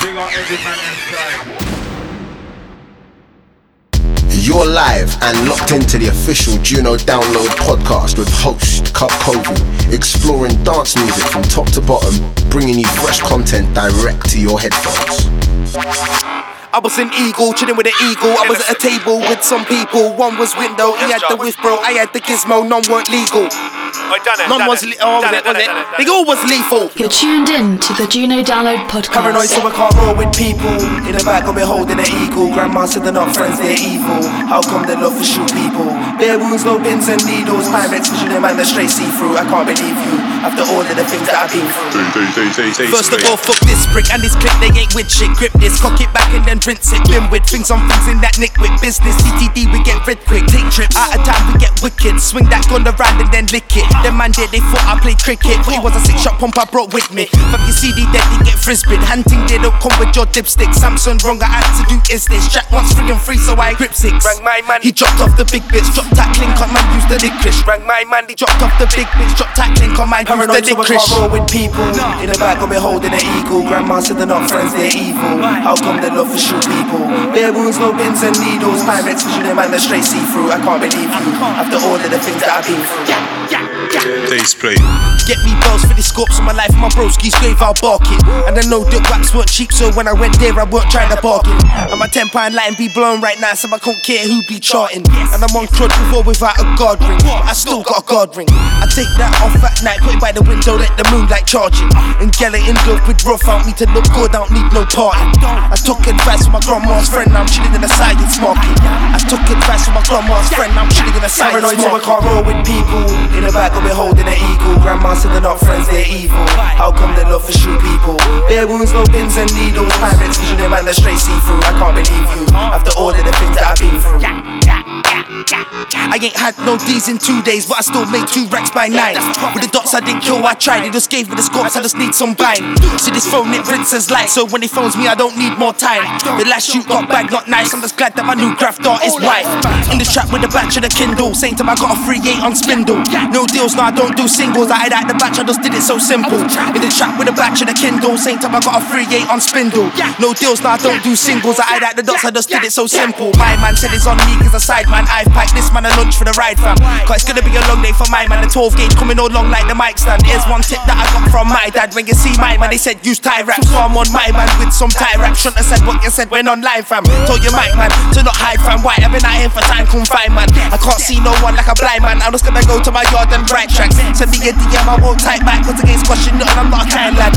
Big up every man. You're live and locked into the official Juno Download podcast with host Cup Kovu, exploring dance music from top to bottom, bringing you fresh content direct to your headphones. I was an eagle, chilling with an eagle. I was at a table with some people. One was window, he had the whiff, bro. I had the gizmo, none weren't legal. None was, le- oh, was it, oh, was it? They all was lethal. You're tuned in to the Juno Download podcast. Paranoid, podcast. so I can't roll with people. In the back of me holding an eagle. Grandma said they're not friends, they're evil. How come they love to shoot people? Bare wounds, no pins and needles. Pirates fishing them and they're straight see through. I can't believe you after all of the things that I've been through. First of all, fuck this brick and this clip, they ain't with shit. Grip this, cock it back and then rinse it. Been with things on things in that nick with business. CTD, we get red quick. Take trips, out of time, we get wicked. Swing that gun around and then lick it. Them man did, they thought I played cricket. But it was a six shot pump I brought with me. Fuck your CD, then they get frisbee. Hunting, they don't come with your dipstick. Samson, wrong, I had to do is this. Jack wants friggin' free, so I grip six. Rang my man, he dropped off the big bits. Drop tackling, can't man use the licorice. Rang my man, he dropped off the big bits. Drop tackling, can't man use the so licorice. can't with people. In the back of me holding an eagle. Grandma said they're not friends, they're evil. How come they love to shoot people? Bare wounds, no pins and needles. Pirates them and they're straight see through. I can't believe you after all of the things that I've been through. Daseplate. Get me bells for the scopes of my life, my broski's grave out it. And I know the raps weren't cheap, so when I went there, I weren't trying to bargain. And my 10 pound line be blown right now, so I can't care who be charting. And I'm on crud before without a guard ring. I still got a guard ring. I take that off at night, put it by the window, let the moonlight charge it. And get it in love with rough, I don't need to look good, I don't need no party. I took advice from my grandma's friend, I'm chilling in the science market. I took advice from my grandma's friend, I'm chilling in the science Paranoid, so I market. can't roll with people. In the back of me holding an eagle. Grandma said they're not friends, they're evil. How come they love to shoot people? Bare wounds, no pins and needles. Pirates them and they're straight see through. I can't believe you after all of the things that I've been through. I ain't had no D's in two days, but I still make two racks by nine. With the dots I didn't kill, I tried. They just gave me the scopes, I just need some bang. See this phone, it rinses light, so when he phones me, I don't need more time. The last shoot got bag, not nice. I'm just glad that my new craft art is white. In the trap with the batch of the Kindle, saying to him I got a free eight on spindle. No deals, no, I don't do singles. I had out the batch, I just did it so simple. In the trap with the batch of the Kindle, same time I got a free eight on spindle. No deals, no, I don't do singles. I had out the dots, I just did it so simple. My man said it's on me, cause a side man. I've packed this man a lunch for the ride, fam. Cause it's gonna be a long day for my man. The 12 gauge coming all long like the mic stand. Here's one tip that I got from my dad. When you see my man, they said use tie wrap. So I'm on my man with some tie wrap. Shouldn't have said what you said when online, fam. Told your mic man to not hide, fam. Why? I've been out here for time confined, man. I can't see no one like a blind man. I'm just gonna go to my yard and write tracks. Send me a DM, I won't type back, cause against question nothing. I'm not a kind lad.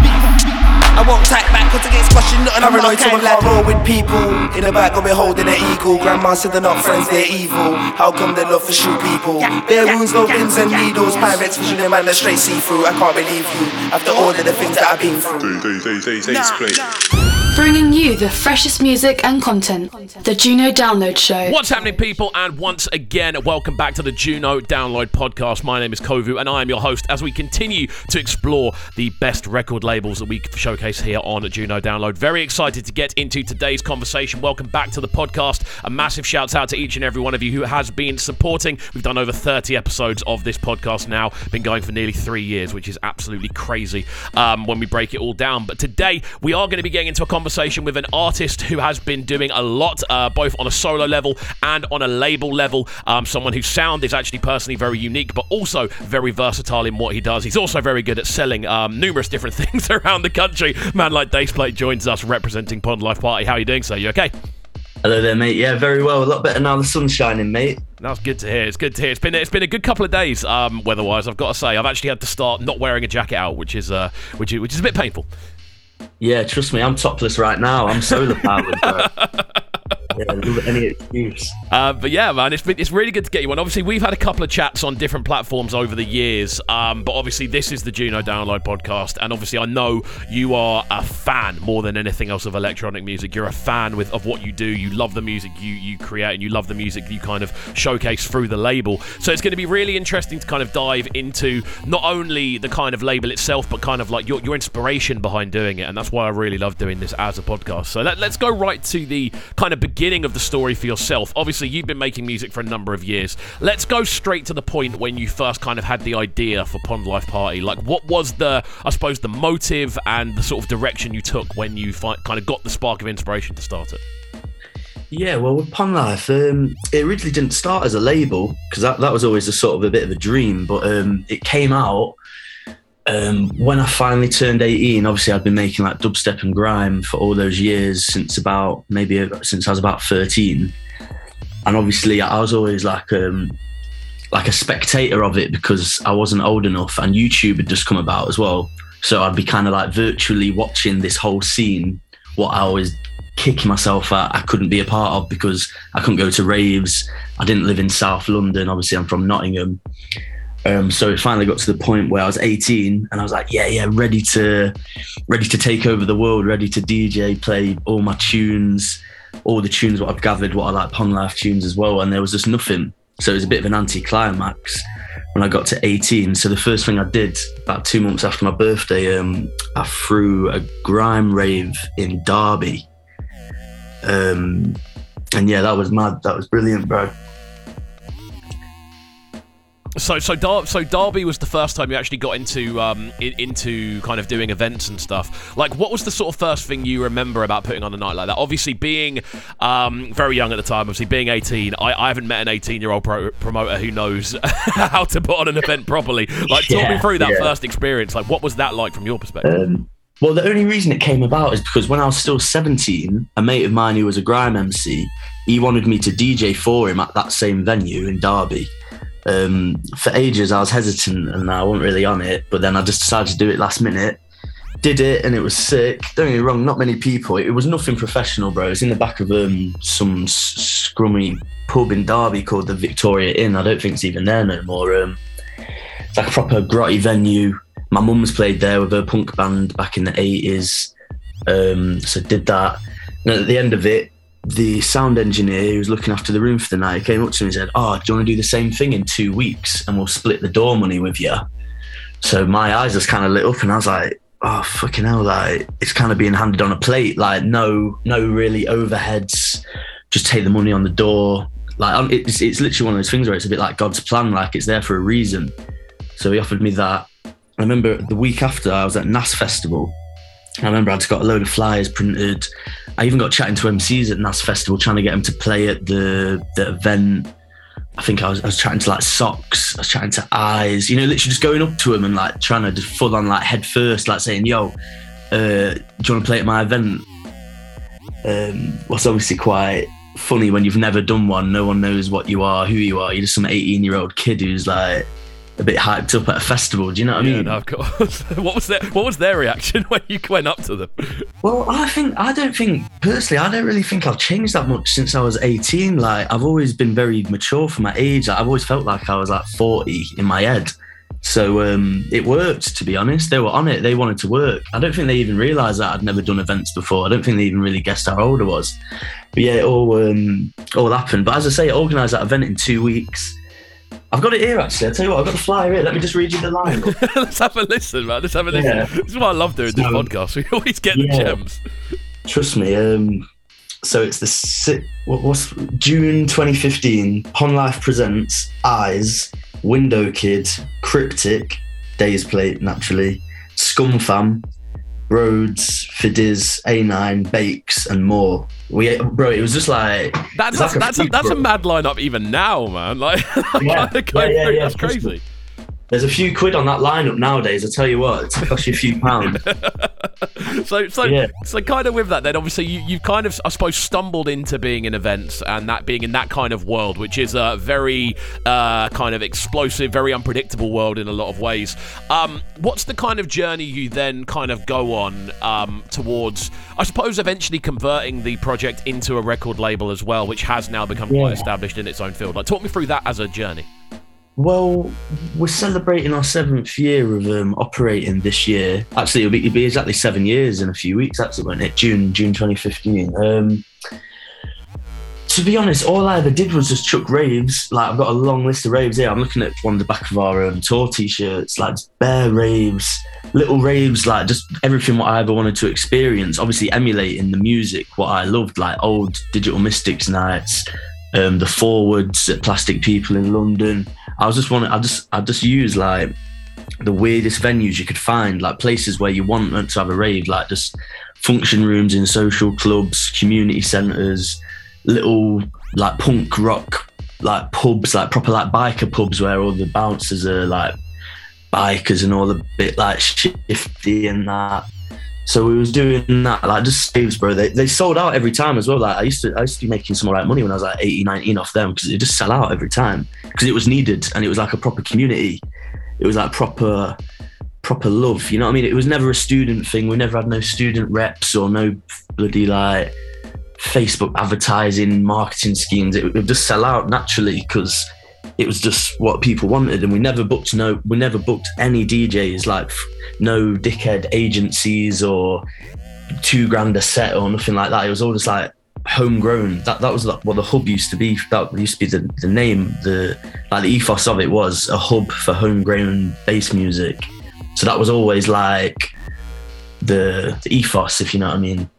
I won't type back, cause against question nothing. I'm not a I kind lad. can't roll with people. In the back of me holding an eagle. Grandma said they're not friends, they're evil. How come they love to shoot people? Bare wounds, no pins and needles. Pirates fishing them and they're straight see through. I can't believe you after all of the things that I've been through. Daseplate. Bringing you the freshest music and content. The Juno Download Show. What's happening, people? And once again, welcome back to the Juno Download Podcast. My name is Kovu, and I am your host as we continue to explore the best record labels that we showcase here on Juno Download. Very excited to get into today's conversation. Welcome back to the podcast. A massive shout out to each and every one of you who has been supporting. We've done over 30 episodes of this podcast now, been going for nearly three years, which is absolutely crazy um, when we break it all down. But today, we are going to be getting into a conversation with an artist who has been doing a lot, uh, both on a solo level and on a label level. Um, someone whose sound is actually personally very unique, but also very versatile in what he does. He's also very good at selling um, numerous different things around the country. Man like Daseplate joins us representing Pond Life Party. How are you doing, sir? You okay? Hello there, mate. Yeah, very well. A lot better now the sun's shining, mate. That's good to hear. It's good to hear. It's been it's been a good couple of days, um, weather-wise. I've got to say, I've actually had to start not wearing a jacket out, which is uh, which is which is a bit painful. Yeah, trust me, I'm topless right now. I'm solar powered. any excuse. Uh, but yeah, man, it's been it's really good to get you on. Obviously, we've had a couple of chats on different platforms over the years, um, but obviously this is the Juno Download podcast, and obviously I know you are a fan more than anything else of electronic music. You're a fan with of what you do. You love the music you you create, and you love the music you kind of showcase through the label. So it's going to be really interesting to kind of dive into not only the kind of label itself, but kind of like your your inspiration behind doing it, and that's why I really love doing this as a podcast. So let, let's go right to the kind of beginning beginning of the story for yourself. Obviously, you've been making music for a number of years. Let's go straight to the point when you first kind of had the idea for Pond Life Party. Like, what was the, I suppose, the motive and the sort of direction you took when you fi- kind of got the spark of inspiration to start it? Yeah, well, with Pond Life, um, it originally didn't start as a label because that, that was always a sort of a bit of a dream, but um, it came out um, when I finally turned 18, obviously I'd been making like dubstep and grime for all those years since about maybe since I was about 13. And obviously I was always like um, like a spectator of it because I wasn't old enough and YouTube had just come about as well. So I'd be kind of like virtually watching this whole scene, what I was kicking myself at I couldn't be a part of because I couldn't go to raves. I didn't live in South London. Obviously I'm from Nottingham. Um, so it finally got to the point where I was 18 and I was like, yeah, yeah, ready to, ready to take over the world, ready to DJ, play all my tunes, all the tunes what I've gathered, what I like Pond Life tunes as well. And there was just nothing. So it was a bit of an anti-climax when I got to 18. So the first thing I did about two months after my birthday, um, I threw a grime rave in Derby. Um, and yeah, that was mad. That was brilliant, bro. So, so, Dar- so Derby was the first time you actually got into um, in, into kind of doing events and stuff. Like, what was the sort of first thing you remember about putting on a night like that? Obviously, being um, very young at the time, obviously being 18, I, I haven't met an 18 year old pro- promoter who knows how to put on an event properly. Like, talk me through that yeah. first experience. Like, what was that like from your perspective? Um, well, the only reason it came about is because when I was still 17, a mate of mine who was a grime MC, he wanted me to DJ for him at that same venue in Derby. Um, for ages, I was hesitant and I wasn't really on it, but then I just decided to do it last minute. Did it and it was sick. Don't get me wrong, not many people. It was nothing professional, bro. It was in the back of um, some scrummy pub in Derby called the Victoria Inn. I don't think it's even there no more. Um, it's like a proper grotty venue. My mum's played there with her punk band back in the 80s. Um, so did that. And at the end of it, the sound engineer who was looking after the room for the night came up to me and said, Oh, do you want to do the same thing in two weeks and we'll split the door money with you? So my eyes just kind of lit up and I was like, Oh, fucking hell, like it's kind of being handed on a plate. Like, no, no really overheads, just take the money on the door. Like, um, it's, it's literally one of those things where it's a bit like God's plan, like it's there for a reason. So he offered me that. I remember the week after I was at NASS Festival. I remember I'd got a load of flyers printed. I even got chatting to MCs at NASS Festival, trying to get them to play at the the event. I think I was, I was chatting to like Socks, I was chatting to Eyes, you know, literally just going up to them and like trying to just full on like head first, like saying, "Yo, uh, do you want to play at my event?" Um, what's obviously quite funny when you've never done one. No one knows what you are, who you are. You're just some 18 year old kid who's like a bit hyped up at a festival. Do you know what I mean? no, of course. what was their What was their reaction when you went up to them? Well, I think I don't think personally, I don't really think I've changed that much since I was 18. Like I've always been very mature for my age. Like, I've always felt like I was like 40 in my head. So um, it worked, to be honest. They were on it. They wanted to work. I don't think they even realised that I'd never done events before. I don't think they even really guessed how old I was. But yeah, it all um, all happened. But as I say, I organised that event in two weeks. I've got it here actually. I'll tell you what, I've got the flyer here. Let me just read you the line. Let's have a listen, man. Let's have a listen. Yeah. This is what I love doing this podcast. We always get the gems. Trust me. Um, so it's the si- what, what's June 2015. Pond Life presents Eyes, Window Kid, Cryptic, Daseplate naturally, Scumfam, Rhodes, Fidiz, A9, Bakes, and more. We bro, it was just like That's that's like that's, a, that's a mad lineup even now, man. Like, Yeah, yeah, yeah, yeah, that's crazy. There's a few quid on that lineup nowadays. I tell you what, it costs you a few pounds. So, so, Yeah. so, kind of with that, then obviously you, you've kind of, I suppose, stumbled into being in events and that being in that kind of world, which is a very uh, kind of explosive, very unpredictable world in a lot of ways. Um, what's the kind of journey you then kind of go on um, towards, I suppose, eventually converting the project into a record label as well, which has now become quite established in its own field? Like, talk me through that as a journey. Well, we're celebrating our seventh year of um, operating this year. Actually, it'll be, it'll be exactly seven years in a few weeks. Actually, won't it? June, June 2015. Um, to be honest, all I ever did was just chuck raves. Like I've got a long list of raves here. I'm looking at one of the back of our um, tour t-shirts, like bare raves, little raves, like just everything what I ever wanted to experience. Obviously, emulating the music, what I loved, like old Digital Mystikz nights, um, the forwards at Plastic People in London. I was just wanting, I just, I just use like the weirdest venues you could find, like places where you want to have a rave, like just function rooms in social clubs, community centres, little like punk rock like pubs, like proper like biker pubs where all the bouncers are like bikers and all the bit like shifty and that. So we was doing that, like just saves, bro. They, they sold out every time as well. Like I used to, I used to be making some alright money when I was like 18, 19 off them because it just sell out every time because it was needed and it was like a proper community. It was like proper, proper love. You know what I mean? It was never a student thing. We never had no student reps or no bloody like Facebook advertising, marketing schemes. It would just sell out naturally because it was just what people wanted, and we never booked no, we never booked any DJs like no dickhead agencies or two grand a set or nothing like that. It was all just like homegrown. That that was what the hub used to be. That used to be the, the name. The like the ethos of it was a hub for homegrown bass music. So that was always like the, the ethos, if you know what I mean.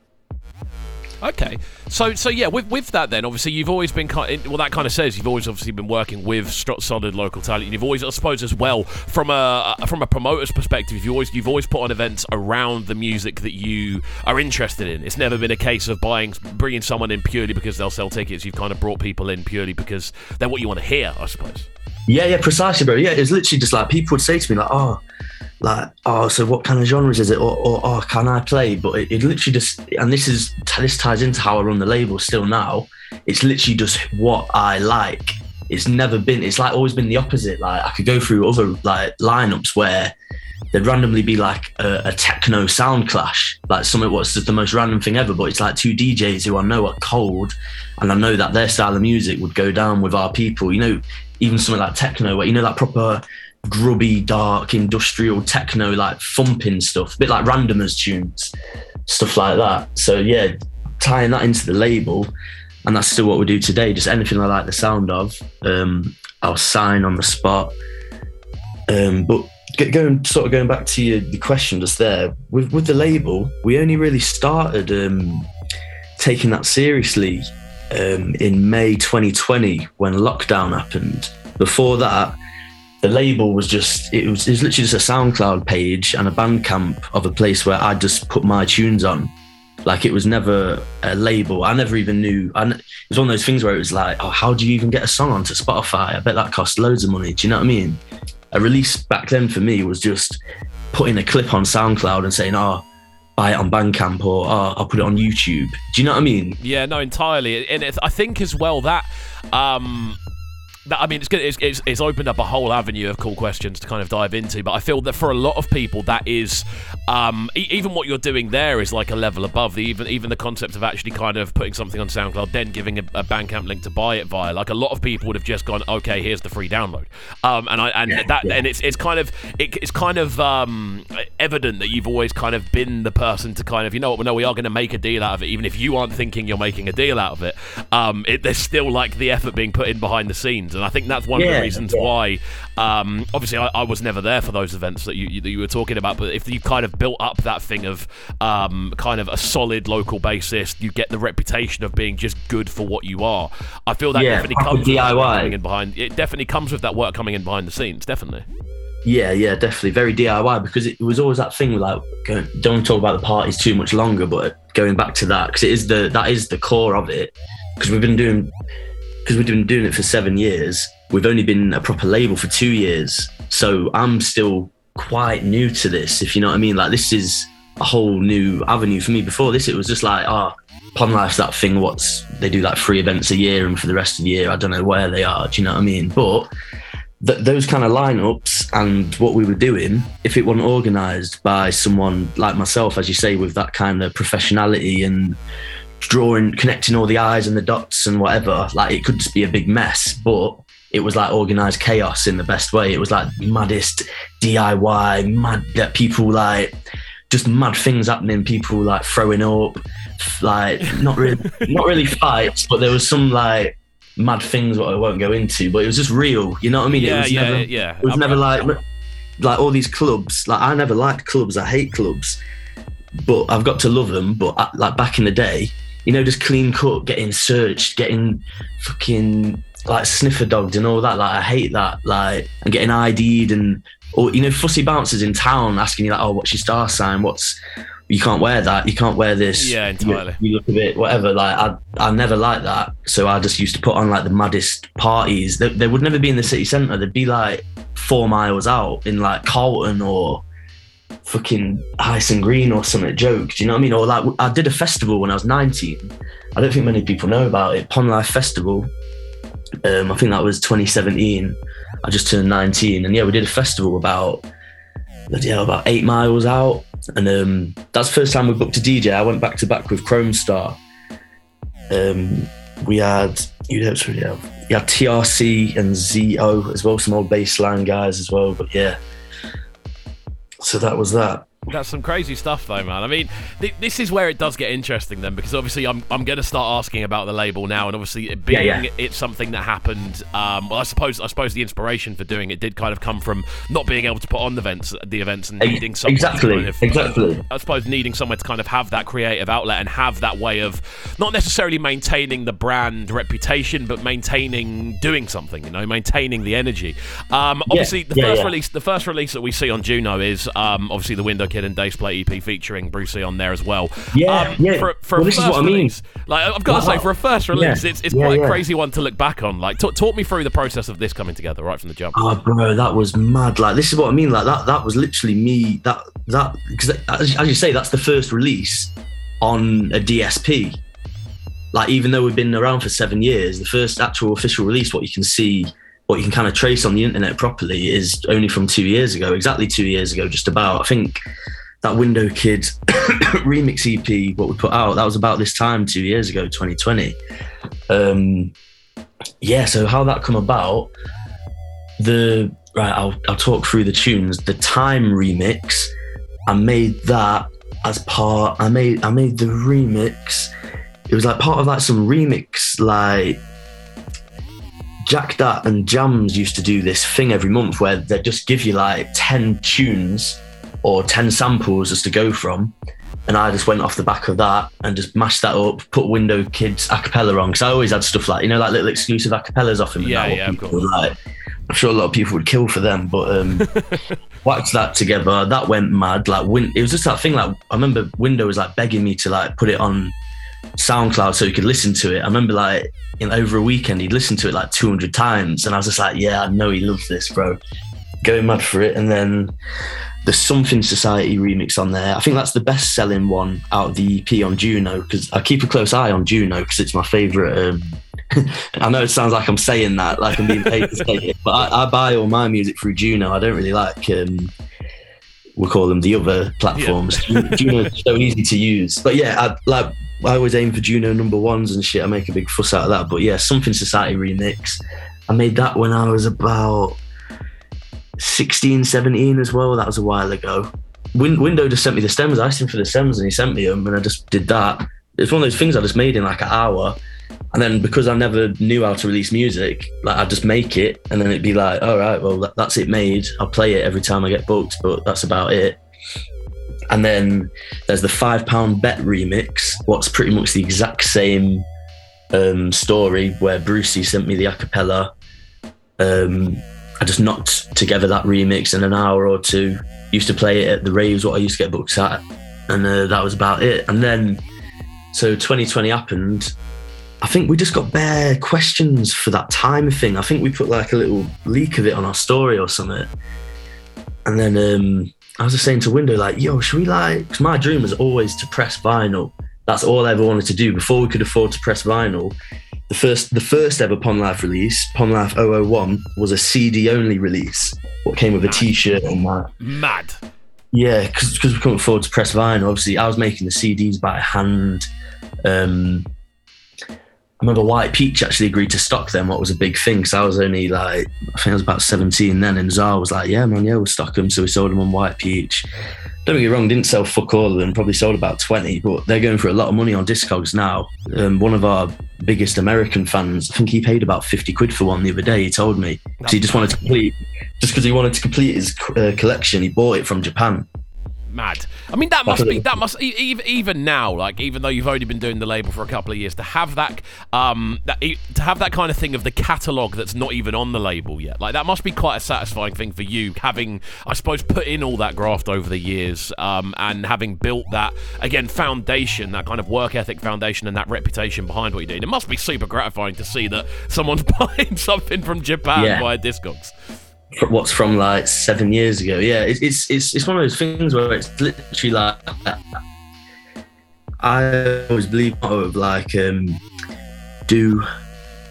Okay, so so yeah, with with that then, obviously you've always been kind. Well, that kind of says you've always obviously been working with solid local talent. You've always, I suppose, as well from a from a promoter's perspective, you've always you've always put on events around the music that you are interested in. It's never been a case of buying bringing someone in purely because they'll sell tickets. You've kind of brought people in purely because they're what you want to hear, I suppose. Yeah, yeah, precisely, bro. Yeah, it's literally just like people would say to me like, "Oh, like, oh, so what kind of genres is it? Or, or oh, can I play? But it, it, literally just, and this is this ties into how I run the label still now. It's literally just what I like. It's never been. It's like always been the opposite. Like I could go through other like lineups where there'd randomly be like a, a techno sound clash, like something what's just the most random thing ever. But it's like two DJs who I know are cold, and I know that their style of music would go down with our people. You know, even something like techno, where you know that proper grubby, dark, industrial techno, like thumping stuff, a bit like randomers tunes, stuff like that. So yeah, tying that into the label, and that's still what we do today. Just anything I like the sound of, um, I'll sign on the spot. Um, but going sort of going back to your, the question just there with with the label, we only really started um, taking that seriously um, in May 2020 when lockdown happened. Before that, the label was just it was, it was literally just a SoundCloud page and a Bandcamp of a place where I just put my tunes on. Like it was never a label. I never even knew. And it was one of those things where it was like, oh, how do you even get a song onto Spotify? I bet that costs loads of money. Do you know what I mean? A release back then for me was just putting a clip on SoundCloud and saying, oh, buy it on Bandcamp or oh, I'll put it on YouTube. Do you know what I mean? Yeah, no, entirely. And I think as well that um, that, I mean, it's, good, it's, it's, it's, opened up a whole avenue of cool questions to kind of dive into. But I feel that for a lot of people, that is um, e- even what you're doing there is like a level above. The, even even the concept of actually kind of putting something on SoundCloud, then giving a, a Bandcamp link to buy it via. Like a lot of people would have just gone, okay, here's the free download. Um, and I and yeah, that yeah. and it's it's kind of it, it's kind of um, evident that you've always kind of been the person to kind of you know what, no, we are going to make a deal out of it, even if you aren't thinking you're making a deal out of it. Um, it there's still like the effort being put in behind the scenes and I think that's one yeah, of the reasons yeah. why. Um, obviously, I, I, was never there for those events that you that you were talking about, but if you kind of built up that thing of um, kind of a solid local basis, you get the reputation of being just good for what you are. I feel that yeah, definitely comes DIY. coming in behind. It definitely comes with that work coming in behind the scenes. Definitely. Yeah, yeah, definitely very DIY because it was always that thing like going, don't talk about the parties too much longer, but going back to that because it is the that is the core of it because we've been doing because we've been doing it for seven years, we've only been a proper label for two years. So I'm still quite new to this, if you know what I mean. Like this is a whole new avenue for me. Before this, it was just like, ah, oh, Pond Life's that thing. What's they do like three events a year, and for the rest of the year, I don't know where they are. Do you know what I mean? But th- those kind of lineups and what we were doing, if it wasn't organised by someone like myself, as you say, with that kind of professionality and drawing, connecting all the eyes and the dots and whatever. Like it could just be a big mess, but it was like organized chaos in the best way. It was like maddest DIY, mad that people like just mad things happening. People like throwing up, like not really not really fights, but there was some like mad things what I won't go into. But it was just real. You know what I mean? it Yeah, was yeah, never, yeah. It was I'm- never like like all these clubs. Like I never liked clubs. I hate clubs, but I've got to love them. But uh, like back in the day, you know, just clean cut, getting searched, getting fucking like sniffer dogged and all that. Like I hate that. Like and getting ID'd and or you know fussy bouncers in town asking you like, oh, what's your star sign? What's you can't wear that. You can't wear this. Yeah, You- entirely. You, look a bit whatever. Like I, I never liked that. So I just used to put on like the maddest parties. They, they would never be in the city centre. They'd be like four miles out in like Carlton or fucking Hyson Green or something. Joke. Do you know what I mean? Or like I did a festival when I was 19. I don't think many people know about it. Pond Life Festival. Um, I think that was 2017. I just turned 19, and yeah, we did a festival about hell, about eight miles out, and um, that's the first time we booked a DJ. I went back to back with Chromestar. Um, we had you else we have? We had TRC and ZO as well, some old baseline guys as well. But yeah, so that was that. That's some crazy stuff, though, man. I mean, th- this is where it does get interesting, then, because obviously I'm, I'm going to start asking about the label now, and obviously it being Yeah, yeah. it's something that happened. Um, well, I suppose I suppose the inspiration for doing it did kind of come from not being able to put on the events, the events, and needing to exactly, kind of- exactly. I suppose needing somewhere to kind of have that creative outlet and have that way of not necessarily maintaining the brand reputation, but maintaining doing something. You know, maintaining the energy. Um, obviously, the yeah, first yeah. release, the first release that we see on Juno is um, obviously the Window Kid and Daseplate EP featuring Brucey on there as well. Yeah, um, yeah. For, for Well, a this is first what I mean. release, like I've got to say, for a first release, Yeah. it's, it's Yeah, quite a crazy one to look back on. Like, talk, talk me through the process of this coming together right from the jump. Oh, bro, that was mad. Like, this is what I mean. Like, that that was literally me. That that because as, as you say, that's the first release on a DSP. Like, even though we've been around for seven years, the first actual official release, what you can see, what you can kind of trace on the internet properly, is only from two years ago. Exactly two years ago, just about. I think that Window Kid remix EP, what we put out, that was about this time two years ago, 2020. Um, yeah. So how that come about? the right I'll, I'll talk through the tunes the time remix i made that as part i made i made the remix it was like part of like some remix like jack dat and jams used to do this thing every month where they just give you like 10 tunes or 10 samples just to go from and I just went off the back of that and just mashed that up, put Window Kids a cappella on because I always had stuff like you know like little exclusive a cappellas off him. Yeah, yeah, of course. Like, I'm sure a lot of people would kill for them, but um, whacked that together. That went mad. Like win- it was just that thing. Like I remember Window was like begging me to like put it on SoundCloud so he could listen to it. I remember like in over a weekend he'd listened to it like 200 times, and I was just like, yeah, I know he loves this, bro. Going mad for it, and then the Something Society remix on there. I think that's the best selling one out of the EP on Juno because I keep a close eye on Juno because it's my favorite. Um, I know it sounds like I'm saying that, like I'm being paid to say it, but I, I buy all my music through Juno. I don't really like. Um, we call them the other platforms. Juno's so easy to use, but yeah, I like. I always aim for Juno number ones and shit. I make a big fuss out of that, but yeah, Something Society remix. I made that when I was about 16, 17 as well. That was a while ago. Win- Window just sent me the stems. I asked him for the stems and he sent me them and I just did that. It's one of those things I just made in like an hour. And then because I never knew how to release music, like I'd just make it and then it'd be like, all right, well, that, that's it made. I'll play it every time I get booked, but that's about it. And then there's the five pound bet remix, what's pretty much the exact same um, story where Brucey sent me the acapella. Um, I just knocked together that remix in an hour or two. Used to play it at the raves, what I used to get booked at, and uh, that was about it. And then, so 2020 happened. I think we just got bare questions for that time thing. I think we put like a little leak of it on our story or something. And then um, I was just saying to Window, like, yo, should we like, because my dream was always to press vinyl. That's all I ever wanted to do before we could afford to press vinyl. The first, the first ever Pond Life release, Pond Life 001, was a CD only release. What came with a T-shirt and that. Mad. Yeah, because we couldn't afford to press vinyl. Obviously, I was making the CDs by hand. Um, remember White Peach actually agreed to stock them, what was a big thing because I was only like, I think I was about 17 then, and Zara was like, yeah, man, yeah, we'll stock them. So we sold them on White Peach. Don't get me wrong, didn't sell fuck all of them, probably sold about 20, but they're going for a lot of money on Discogs now. Um, one of our biggest American fans, I think he paid about 50 quid for one the other day, he told me. Because he just wanted to complete, just because he wanted to complete his uh, collection, he bought it from Japan. Mad. I mean, that must be that must even even now, like even though you've only been doing the label for a couple of years, to have that um that to have that kind of thing of the catalog that's not even on the label yet, like that must be quite a satisfying thing for you, having I suppose put in all that graft over the years, um and having built that again foundation, that kind of work ethic foundation, and that reputation behind what you're doing. It must be super gratifying to see that someone's buying something from Japan Yeah. via Discogs. What's from like seven years ago. Yeah, it's it's it's, it's one of those things where it's literally like I always believe of like um, do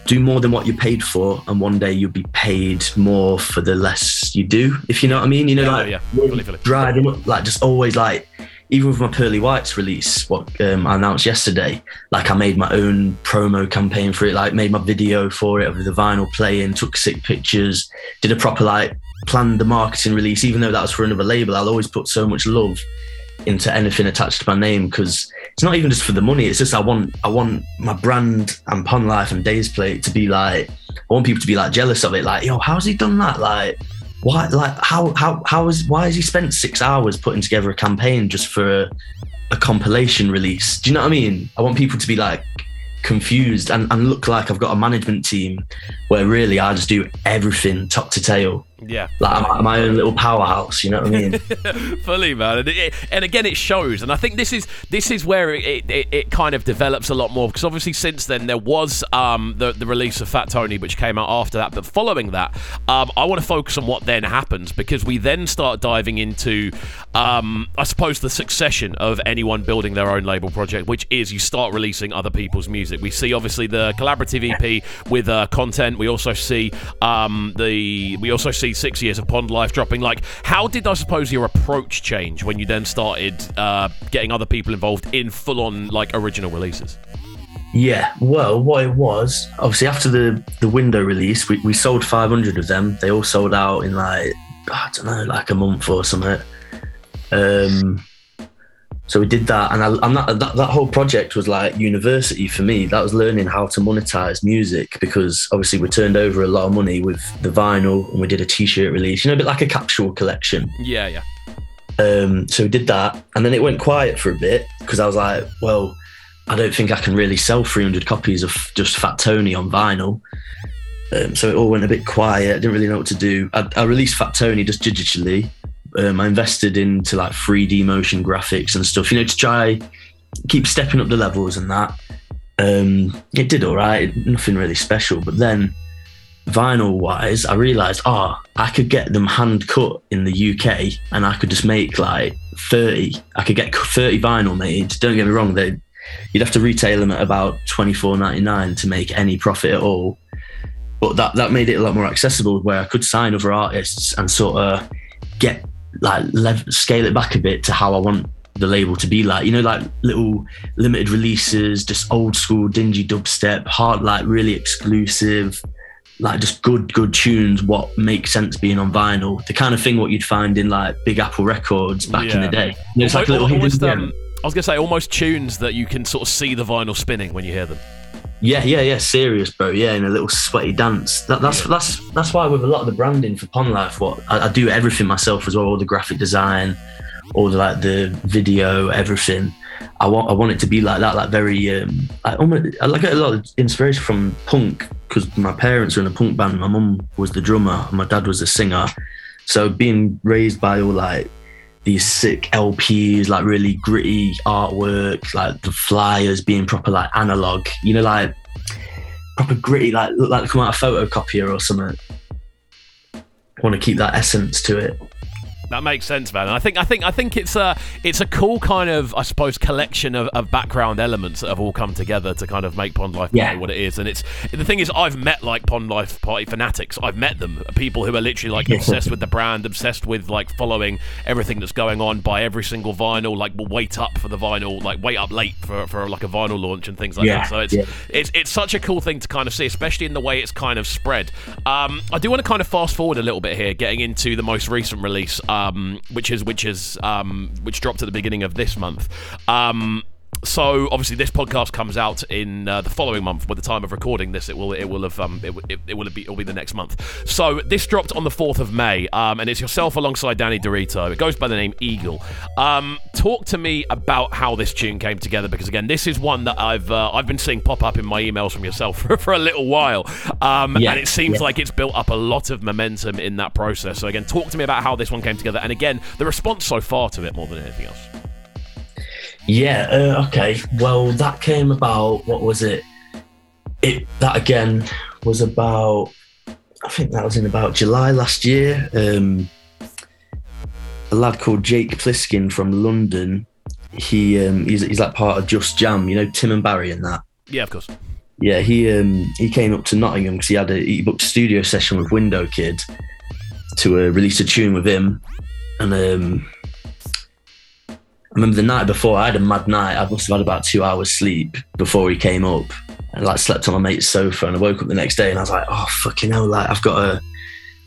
do more than what you're paid for, and one day you'll be paid more for the less you do. If you know what I mean, you know, Yeah, like yeah, fully, fully. driving like just always like. Even with my Pearly Whites release, what um, I announced yesterday, like I made my own promo campaign for it, like made my video for it of the vinyl playing, took sick pictures, did a proper like planned the marketing release, even though that was for another label. I'll always put so much love into anything attached to my name because it's not even just for the money. It's just I want I want my brand and Pond Life and Daseplate to be like I want people to be like jealous of it. Like, yo, how's he done that? Like, why? Like, how how how is why has he spent six hours putting together a campaign just for a, a compilation release? Do you know what I mean? I want people to be like confused and, and look like I've got a management team where really I just do everything top to tail. Yeah. Like I'm my own little powerhouse, you know what I mean? fully man. And, it, and again it shows. And i think this is this is where it, it, it kind of develops a lot more because obviously since then there was um the, the release of fat tony which came out after that. But following that um i want to focus on what then happens because we then start diving into um i suppose the succession of anyone building their own label project which is you start releasing other people's music. We see obviously the collaborative ep with uh, content. We also see um the we also see six years of pond life dropping like how did i suppose your approach change when you then started uh, getting other people involved in full-on like original releases Yeah, well, what it was, obviously after the the window release, we, we sold 500 of them. They all sold out in like I don't know, like a month or something. Um, so we did that, and I, not, that that whole project was like university for me. That was learning how to monetize music because obviously we turned over a lot of money with the vinyl, and we did a T-shirt release, you know, a bit like a capsule collection. yeah yeah Um, so we did that, and then it went quiet for a bit because I was like, well, I don't think I can really sell 300 copies of just Fat Tony on vinyl. Um, so it all went a bit quiet. I didn't really know what to do. I, I released Fat Tony just digitally. Um, I invested into like 3D motion graphics and stuff, you know, to try keep stepping up the levels and that. Um, it did all right, nothing really special. But then vinyl wise, I realized, oh, I could get them hand cut in the UK and I could just make like 30. I could get 30 vinyl made. Don't get me wrong, they you'd have to retail them at about 24.99 to make any profit at all. But that, that made it a lot more accessible where I could sign other artists and sort of get like lev- scale it back a bit to how I want the label to be like. You know, like little limited releases, just old school dingy dubstep, hard, like really exclusive, like just good, good tunes. What makes sense being on vinyl, the kind of thing what you'd find in like Big Apple Records back in the day. You know, it's like a little almost, um, I was gonna say almost tunes that you can sort of see the vinyl spinning when you hear them. Yeah, yeah, yeah. Serious, bro. Yeah, in a little sweaty dance. That, that's that's that's why with a lot of the branding for Pond Life, what I, I do everything myself as well. All the graphic design, all the like the video, everything. I want I want it to be like that, like very. Um, I almost I get a lot of inspiration from punk because my parents were in a punk band. My mum was the drummer, and my dad was the singer. So being raised by all like these sick LPs, like really gritty artwork, like the flyers being proper like analog, you know, like proper gritty, like look like come out a photocopier or something. want to keep that essence to it. That makes sense, man. And I think I think I think it's a it's a cool kind of I suppose collection of, of background elements that have all come together to kind of make Pond Life Party Yeah. what it is. And it's the thing is I've met like Pond Life Party fanatics. I've met them, people who are literally like obsessed with the brand, obsessed with like following everything that's going on, buy every single vinyl, like will wait up for the vinyl, like wait up late for, for like a vinyl launch and things like Yeah, that. So it's yeah. it's it's such a cool thing to kind of see, especially in the way it's kind of spread. Um, I do want to kind of fast forward a little bit here, getting into the most recent release, um, which is which is um, which dropped at the beginning of this month. Um, so obviously this podcast comes out in uh, the following month. By the time of recording this, it will it will have um, it, it, it will be it will be the next month. So this dropped on the fourth of May, um, and it's yourself alongside Danny Dorito. It goes by the name Eagle. Um, talk to me about how this tune came together, because again, this is one that I've uh, I've been seeing pop up in my emails from yourself for, for a little while, um, Yeah, and it seems yeah. like it's built up a lot of momentum in that process. So again, talk to me about how this one came together, and again, the response so far to it more than anything else. Yeah. Uh, okay. Well, that came about. What was it? It that again was about. I think that was in about July last year. Um, a lad called Jake Pliskin from London. He um, he's, he's like part of Just Jam. You know Tim and Barry and that. Yeah, of course. Yeah, he um, he came up to Nottingham because he had a he booked a studio session with Window Kid to uh, release a tune with him, and um, I remember the night before I had a mad night. I must have had about two hours sleep before he came up, and like slept on my mate's sofa. And I woke up the next day and I was like, oh fucking hell! Like I've got a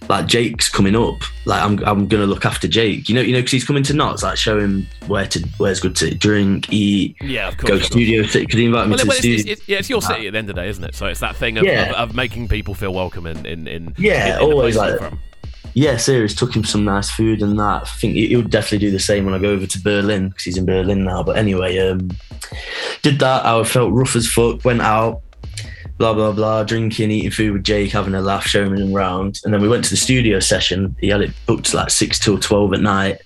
like Jake's coming up. Like I'm I'm gonna look after Jake. You know you know because he's coming to Notts. Like show him where to where's good to drink, eat, Yeah, of course. go course. studio. Could he invite me Well, to well, the it's, studio? it's, it's, yeah, it's your ah. city at the end of the day, isn't it? So it's that thing of, Yeah. of, of making people feel welcome in in in Yeah, in, in always like from. Yeah, serious. Took him some nice food and that. I think he- he'll definitely do the same when I go over to Berlin because he's in Berlin now. But anyway, um, did that. I felt rough as fuck. Went out, blah blah blah, drinking, eating food with Jake, having a laugh, showing him around, and then we went to the studio session. He had it booked like six till twelve at night,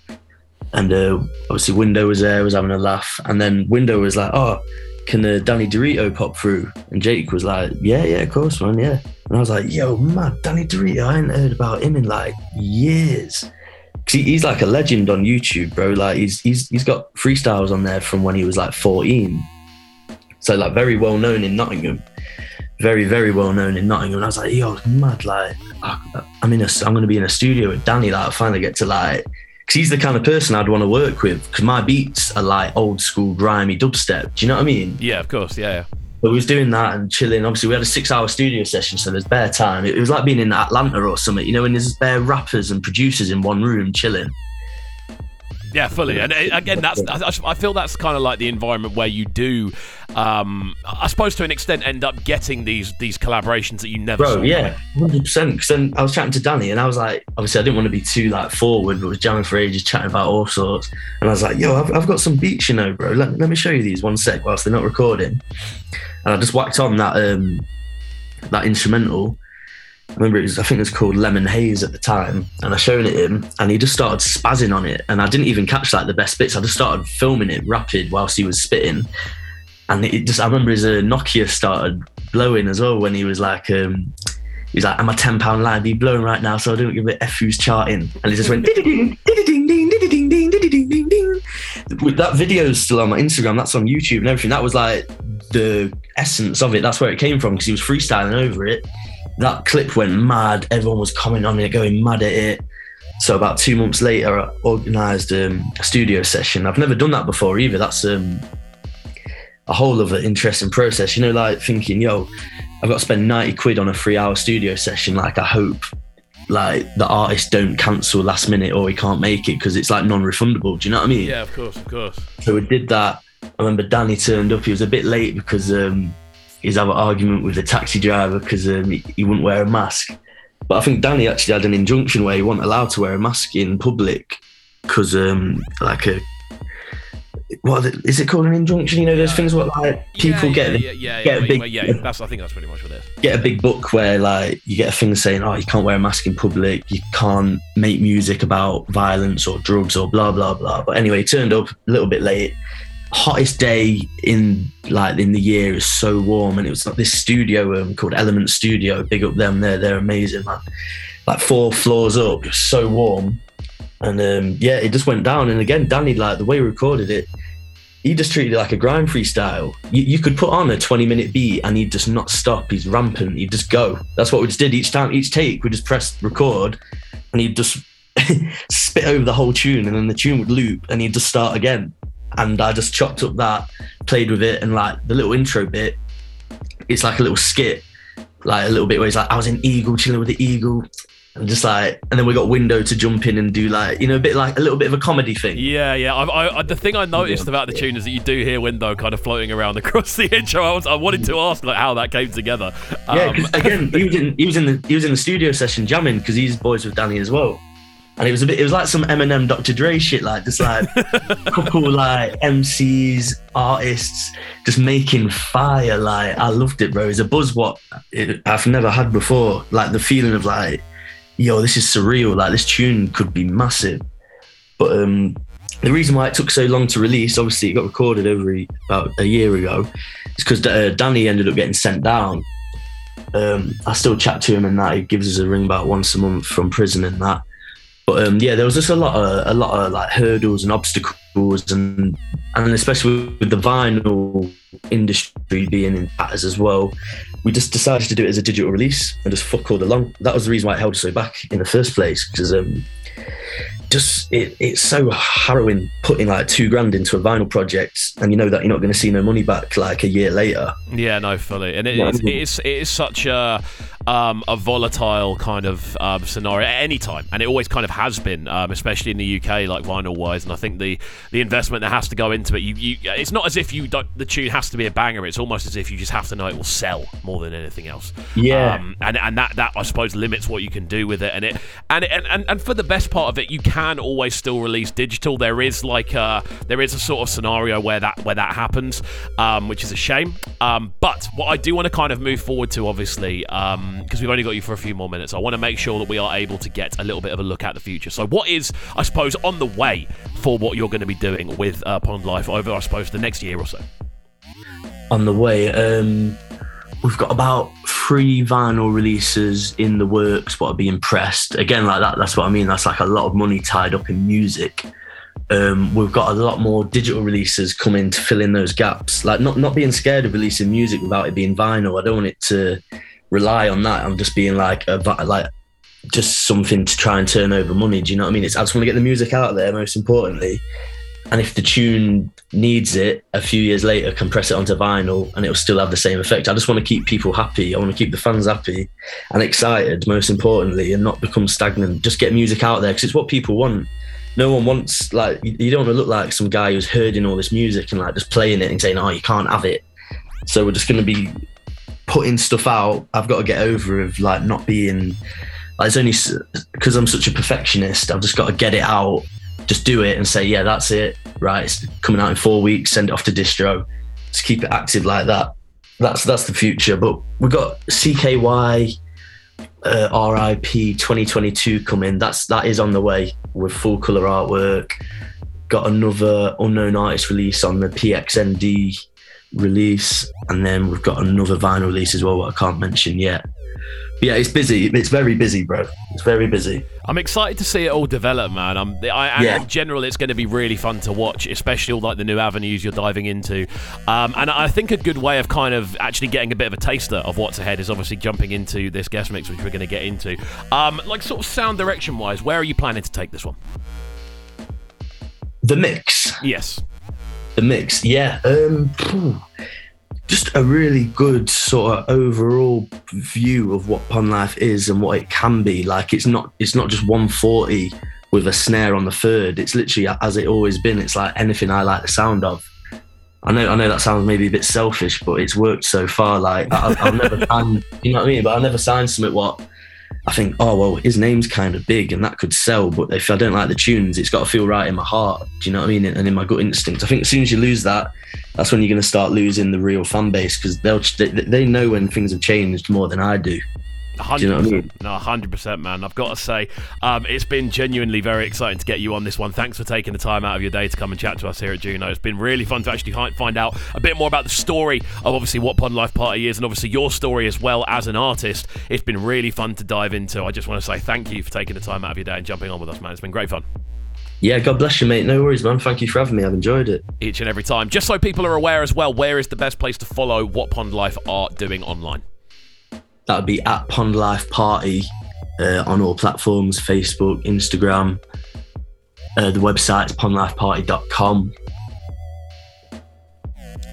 and uh, obviously Window was there, was having a laugh, and then Window was like, "Oh, can uh, Danny Dorito pop through?" And Jake was like, "Yeah, yeah, of course, man, yeah." And I was like, "Yo, man, Danny Dorito, I ain't heard about him in like years." 'Cause he, he's like a legend on YouTube, bro. Like he's he's he's got freestyles on there from when he was like 14. So like very well known in Nottingham. Very, very well known in Nottingham. And I was like, yo, mad, like I'm in a I'm gonna be in a studio with Danny, like I finally get to like because he's the kind of person I'd want to work with because my beats are like old school grimy dubstep. Do you know what I mean? Yeah, of course. Yeah, yeah. But we was doing that and chilling. Obviously, we had a six-hour studio session, so there's bare time. It, it was like being in Atlanta or something, you know, when there's bare rappers and producers in one room chilling. Yeah, fully. And uh, again, that's I, feel that's kind of like the environment where you do, um, I suppose to an extent, end up getting these these collaborations that you never saw. Bro, yeah, hundred percent. Because then I was chatting to Danny, and I was like, obviously, I didn't want to be too like forward, but was jamming for ages, chatting about all sorts. And I was like, yo, I've, I've got some beats, you know, bro. Let, let me show you these one sec whilst they're not recording. And I just whacked on that um that instrumental. I remember it was, I think it was called Lemon Haze at the time, and I showed it him, and he just started spazzing on it, and I didn't even catch like the best bits. I just started filming it rapid whilst he was spitting, and it just I remember his uh, Nokia started blowing as well when he was like, um, he was like, "I'm a ten pound line be blowing right now, so I don't give a f who's charting," and he just went ding ding ding ding. That video is still on my Instagram. That's on YouTube and everything. That was like the essence of it. That's where it came from because he was freestyling over it. That clip went mad. Everyone was commenting on it, going mad at it. So about two months later, I organised um, a studio session. I've never done that before either. That's um, a whole other interesting process. You know, like thinking, yo, I've got to spend 90 quid on a three hour studio session. Like, I hope like the artist don't cancel last minute or he can't make it because it's like non-refundable. Do you know what I mean? Yeah, of course, of course. So we did that. I remember Danny turned up. He was a bit late because um, he's had an argument with the taxi driver because um, he, he wouldn't wear a mask. But I think Danny actually had an injunction where he wasn't allowed to wear a mask in public because, um, like a what is it called an injunction? You know, those things what like people yeah, get yeah, yeah, get a big yeah, That's I think that's pretty much what it is. get a big book where like you get a thing saying, oh, you can't wear a mask in public, you can't make music about violence or drugs or blah blah blah. But anyway, he turned up a little bit late. Hottest day in like in the year is so warm, and it was like this studio um, called Element Studio. Big up them, they're they're amazing, man. Like four floors up, so warm. And um, yeah, it just went down. And again, Danny, like the way he recorded it, he just treated it like a grind freestyle. You, you could put on a 20 minute beat and he'd just not stop. He's rampant. He'd just go. That's what we just did each time, each take. We just pressed record and he'd just spit over the whole tune and then the tune would loop and he'd just start again. And I just chopped up that, played with it, and like the little intro bit, it's like a little skit, like a little bit where he's like, I was in Eagle, chilling with the Eagle. And just like, and then we got Window to jump in and do like, you know, a bit like a little bit of a comedy thing. Yeah, yeah. I, I, the thing I noticed about the tune is that you do hear Window kind of floating around across the intro. I, was, I wanted to ask like how that came together. Yeah, um, again, he was in he was in the he was in the studio session jamming because he's boys with Danny as well. And it was a bit, it was like some Eminem, Dr. Dre shit, like just like a couple like MCs, artists, just making fire. Like I loved it, bro. It's a buzz what it, I've never had before. Like the feeling of like yo, this is surreal. Like this tune could be massive. But um, the reason why it took so long to release, obviously, it got recorded over about a year ago, is because uh, Danny ended up getting sent down. Um, I still chat to him and that. He gives us a ring about once a month from prison and that. But um, yeah, there was just a lot of a lot of like hurdles and obstacles, and and especially with the vinyl industry being in tatters as well, we just decided to do it as a digital release and just fuck all along. That was the reason why it held us so back in the first place because um, just it, it's so harrowing putting like two grand into a vinyl project and you know that you're not going to see no money back like a year later. Yeah, no, fully, and it, yeah, it is it is such a um, a volatile kind of um, scenario at any time, and it always kind of has been, um, especially in the UK, like vinyl wise. And I think the the investment that has to go into it, you, you it's not as if you the tune has to be a banger. It's almost as if you just have to know it will sell more than anything else. Yeah, um, and and that that I suppose limits what you can do with it, and it and and and, and for the best part of it, you can always still release digital. There is like a there is a sort of scenario where that where that happens, um, which is a shame. Um, but what I do want to kind of move forward to, obviously. Um, because we've only got you for a few more minutes. I want to make sure that we are able to get a little bit of a look at the future. So, what is, I suppose, on the way for what you're going to be doing with uh, Pond Life over, I suppose, the next year or so? On the way, um, we've got about three vinyl releases in the works. What are being pressed again, like that. That's what I mean. That's like a lot of money tied up in music. Um, we've got a lot more digital releases coming to fill in those gaps. Like not not being scared of releasing music without it being vinyl. I don't want it to rely on that and just being like a, like just something to try and turn over money. Do you know what I mean? It's I just want to get the music out there most importantly. And if the tune needs it a few years later, compress it onto vinyl and it'll still have the same effect. I just want to keep people happy. I want to keep the fans happy and excited, most importantly, and not become stagnant. Just get music out there because it's what people want. No one wants like you don't want to look like some guy who's herding all this music and like just playing it and saying, "Oh, you can't have it." So we're just going to be putting stuff out, I've got to get over of like not being like it's only because I'm such a perfectionist. I've just got to get it out, just do it, and say, yeah, that's it. Right, it's coming out in four weeks. Send it off to distro. Just keep it active like that. That's that's the future. But we've got CKY, uh, RIP 2022 coming. That's that is on the way with full color artwork. Got another unknown artist release on the PXND release, and then we've got another vinyl release as well, what I can't mention yet. But yeah, it's busy. It's very busy, bro. It's very busy. I'm excited to see it all develop, man. I'm, I, yeah. in general, it's going to be really fun to watch, especially all like the new avenues you're diving into. Um, and I think a good way of kind of actually getting a bit of a taster of what's ahead is obviously jumping into this guest mix, which we're going to get into. Um, like sort of sound direction wise, where are you planning to take this one? The mix. Yes the mix. Yeah, um, just a really good sort of overall view of what pond life is and what it can be. Like it's not it's not just 140 with a snare on the third. It's literally as it always been. It's like anything I like the sound of. I know I know that sounds maybe a bit selfish, but it's worked so far. Like I, have never sign, you know what I mean. But I'll never sign something what I think, oh well, his name's kind of big and that could sell, but if I don't like the tunes, it's got to feel right in my heart. Do you know what I mean? And in my gut instinct, I think as soon as you lose that, that's when you're going to start losing the real fan base because they'll they, they know when things have changed more than I do. Do you know what I mean? No, hundred percent, man. I've got to say, um, it's been genuinely very exciting to get you on this one. Thanks for taking the time out of your day to come and chat to us here at Juno. It's been really fun to actually find out a bit more about the story of obviously what Pond Life Party is, and obviously your story as well as an artist. It's been really fun to dive into. I just want to say thank you for taking the time out of your day and jumping on with us, man. It's been great fun. Yeah, God bless you, mate. No worries, man. Thank you for having me. I've enjoyed it. Each and every time. Just so people are aware as well, where is the best place to follow what Pond Life are doing online? That would be at Pond Life Party uh, on all platforms Facebook, Instagram. Uh, the website's pondlifeparty.com.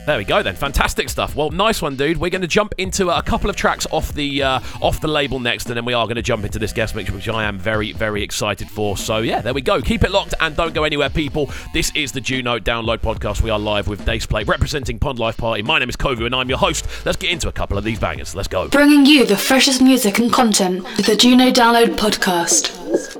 There we go then. Fantastic stuff. Well, nice one, dude. We're going to jump into a couple of tracks off the uh, off the label next, and then we are going to jump into this guest mix, which I am very very excited for. So yeah, there we go. Keep it locked and don't go anywhere, people. This is the Juno Download Podcast. We are live with Daseplate representing Pond Life Party. My name is Kovu, and I'm your host. Let's get into a couple of these bangers. Let's go. Bringing you the freshest music and content with the Juno Download Podcast.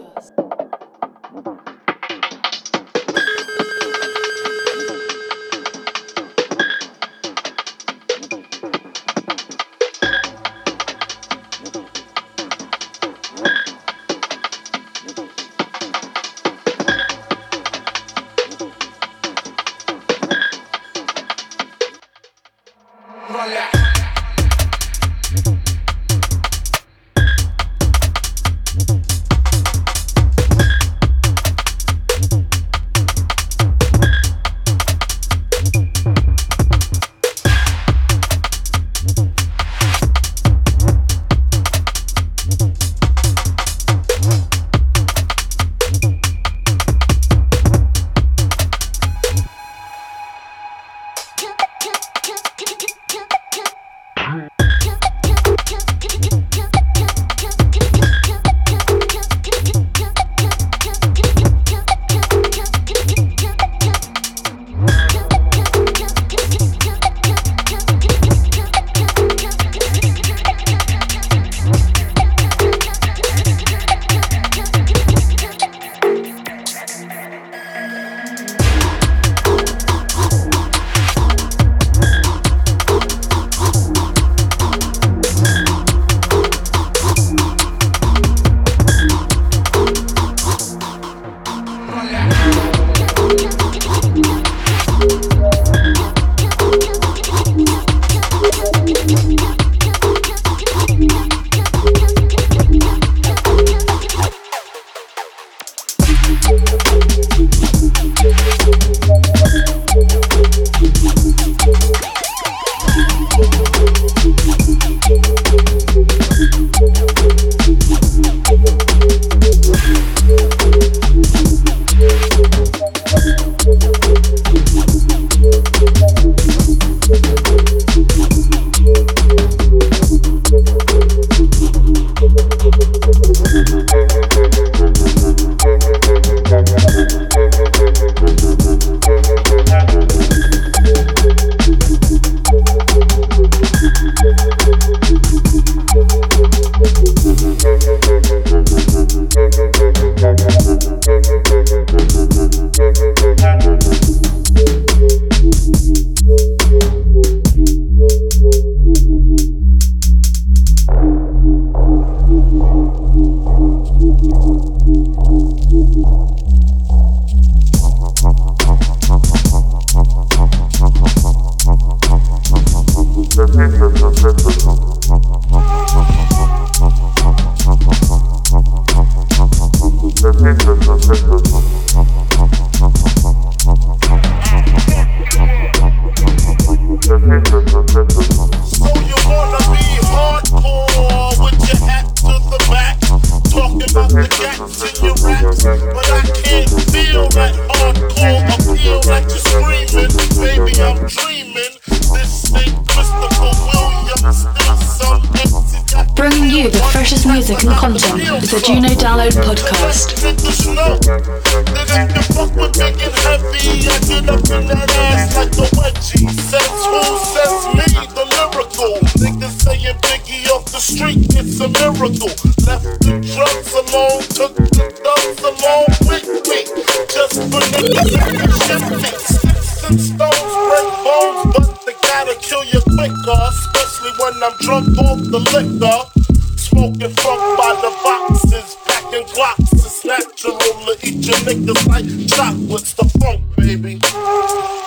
get by the boxes, packing clocks. It's natural to eat your niggas like chocolates. The funk, baby.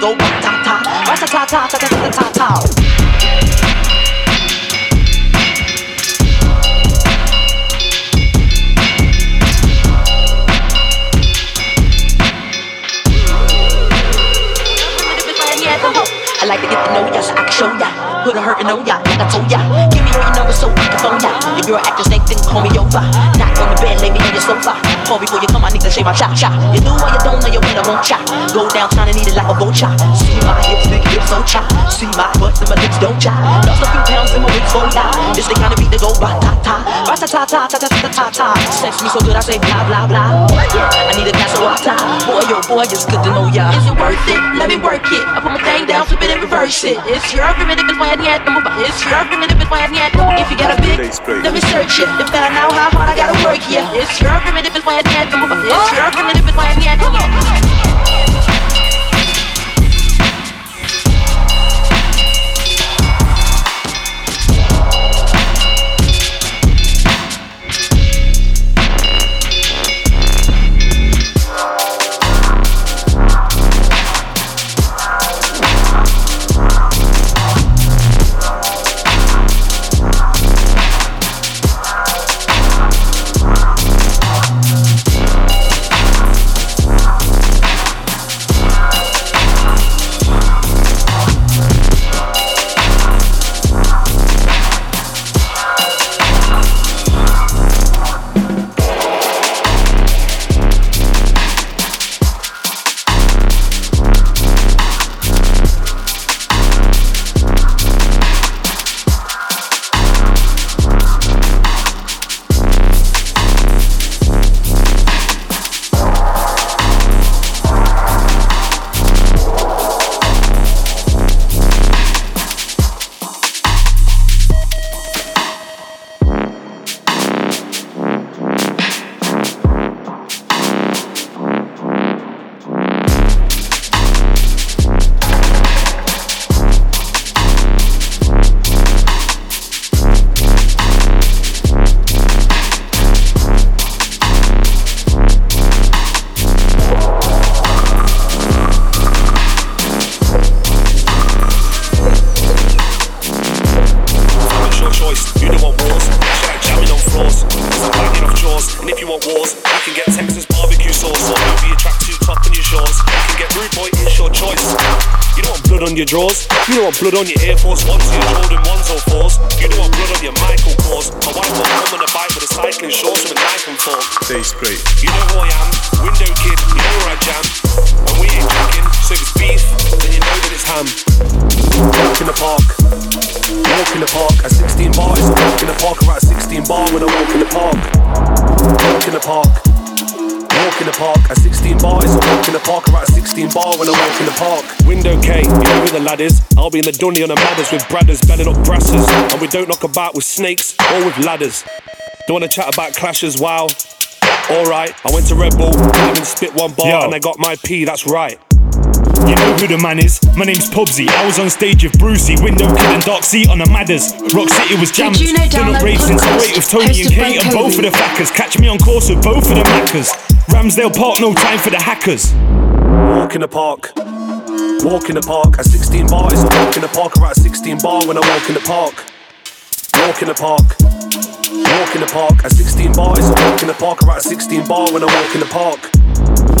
go ta ta, ta ta ta ta ta ta ta ta. I like to get to know ya, so I can show ya. Put a hurtin' on ya, like I told ya. Give me your number so I can phone ya. If you're an actress, then call me over. Knock on the bed, lay me on your sofa. Before before you come, I need to shave my chop chop. You do or you don't know you win, I won't chop. Go downtown and eat it like a bow chop. See my hips, big hips don't chop. See my butts and my lips don't chop. Lost a few pounds and my waist for now. This the kind of beat that go ba ta ta, ba ta ta ta ta ta ta ta ta. Sex me so good, I say blah blah blah. I need a glass of water. Boy, yo, boy, it's good to know ya. Is it worth it? Let me work it. I put my thing down, flip it and reverse it. It's your argument if it's why I had to move. It's your argument if it's why I had to. If you got a big, let me search it. To find out how hard I gotta work, yeah. It's your argument if it's why I'm head, head, head, head, yeah. head, head, flood on your earphone. In the dunny on the madders with bradders, belling up brasses. And we don't knock about with snakes or with ladders. Don't wanna chat about clashes, wow. Alright, I went to Red Bull, didn't even spit one bar, Yo. and I got my P, that's right. You know who the man is? My name's Pubsy. I was on stage with Brucey, window kid and dark seat on the Madders. Rock City was jammed. Juno Done up Download rave since Podcast, 08 with Tony and Kate by and both of the fackers. Catch me on course with both of the Maccas. Ramsdale Park, no time for the hackers. Walk in the park. Walk in the park. At 16 bar, it's a walk in the park. At 16 bar when I walk in the park. Walk in the park. Walk in the park. At 16 bar, it's a walk in the park. At 16 bar when I walk in the park.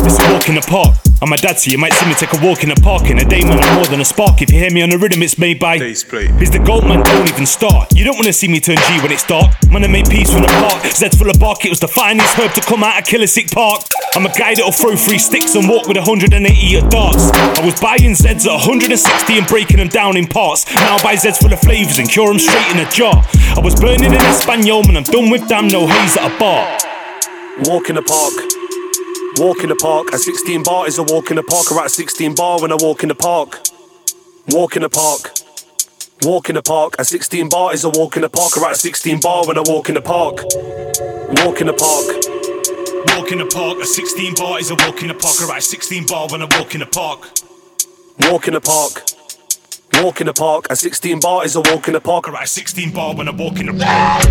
It's a walk in the park. I'm my dad, so you might see me take a walk in the park. In a day, man, I'm more than a spark. If you hear me on the rhythm, it's made by. Daseplate. Is the gold man don't even start. You don't wanna see me turn G when it's dark. Man, I made peace from the park. Zed's full of bark. It was the finest herb to come out of Killer Sick Park. I'm a guy that'll throw three sticks and walk with 180 at darts. I was buying Zeds at 160 and breaking them down in parts. Now I buy Zeds full of flavors and cure them straight in a jar. I was burning in Espanol, man. I'm done with damn no haze at a bar. Walk in the park. Walk in the park. At 16 bar is a walk in the park. I'm at 16 bar when I walk in the park. Walk in the park. Walk in the park. At 16 bar is a walk in the park. I'm at 16 bar when I walk in the park. Walk in the park. Walk in the park, a 16 bar is a walk in the park. Alright, 16 bar when I walk in the park. Walk in the park. Walk in the park. At 16 bar is a walk in the park. Alright, 16 bar when I walk in the park.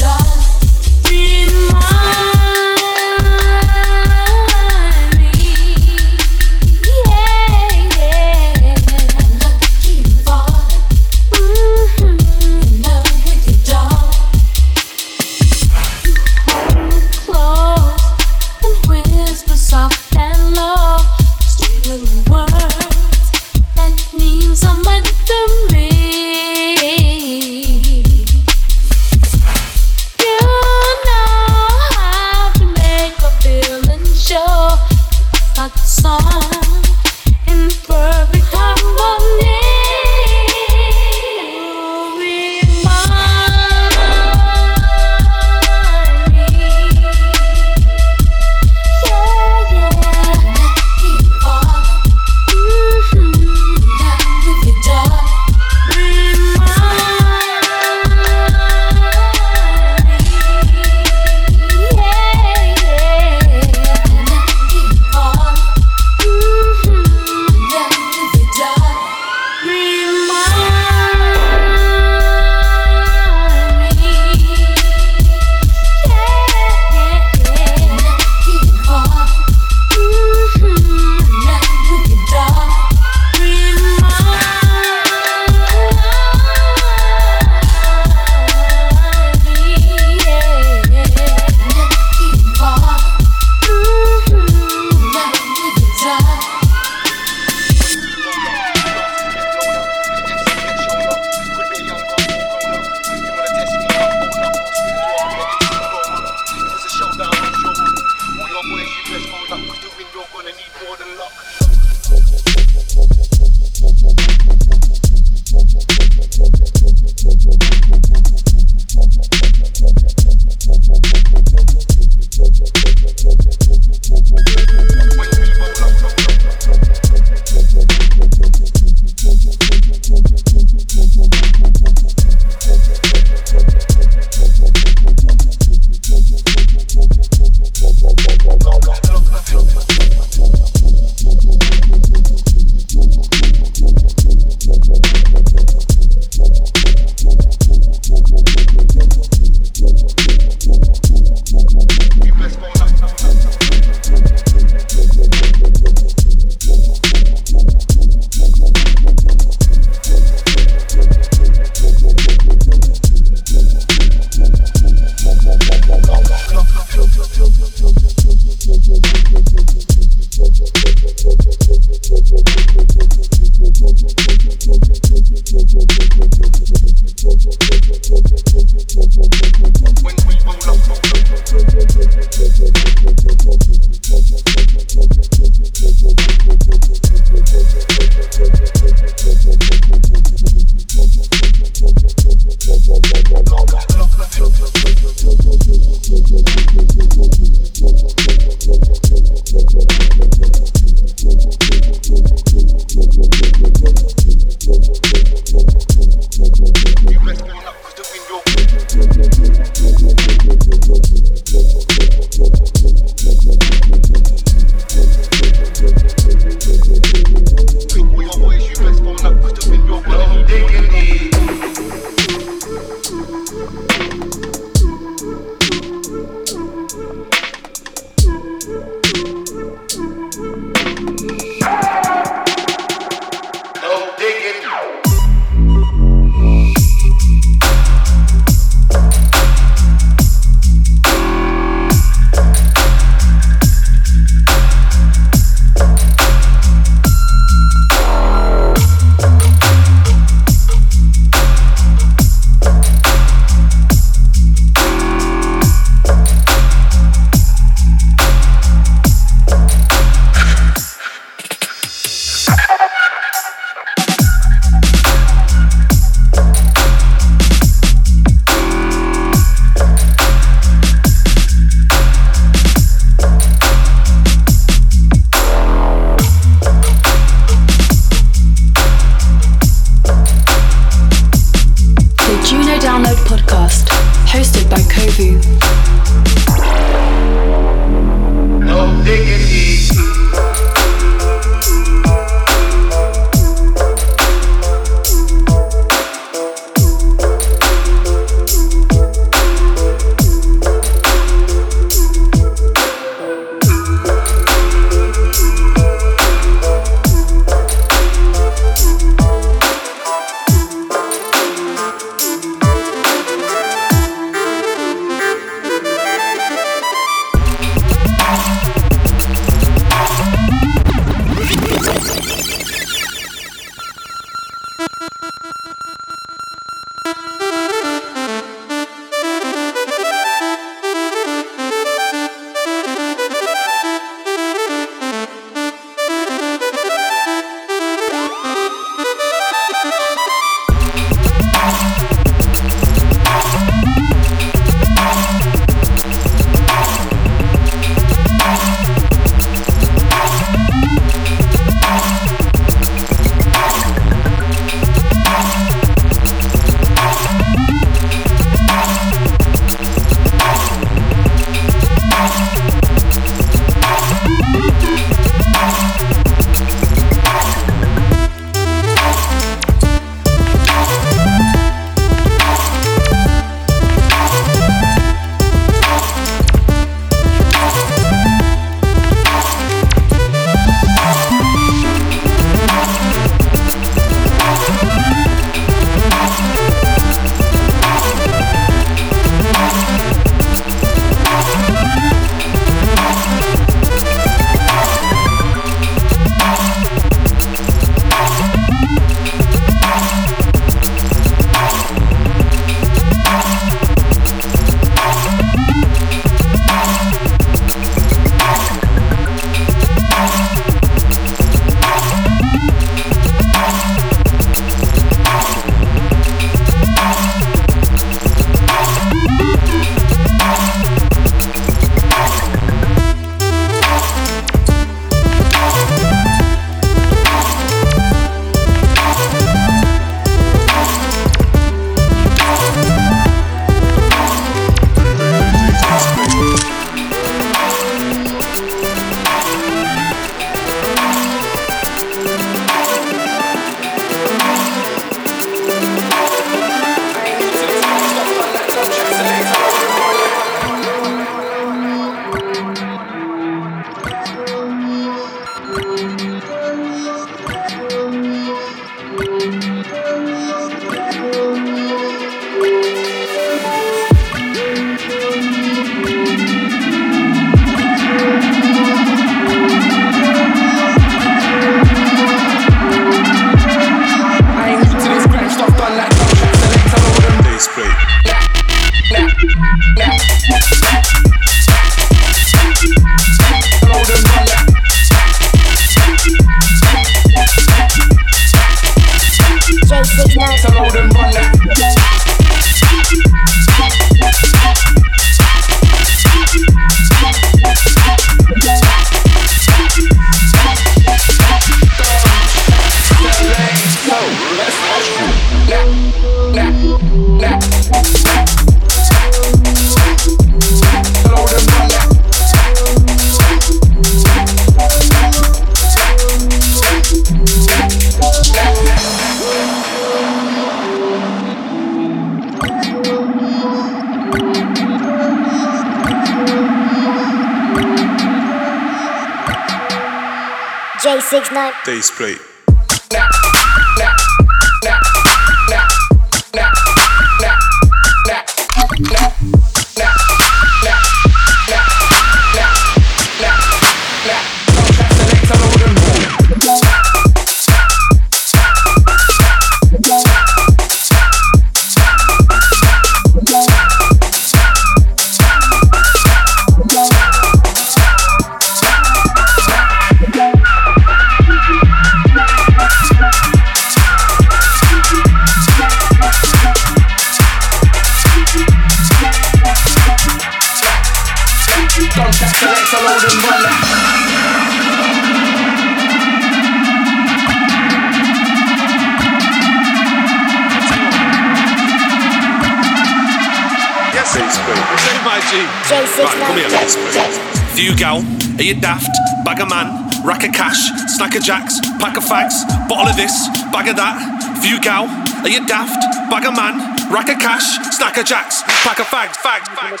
Here. Few gal, are you daft? Bag of man, rack of cash, snack of jacks, pack of fags, bottle of this, bag of that. Few gal, are you daft? Bag of man, rack of cash, snack of jacks, pack of fags, fags, fags.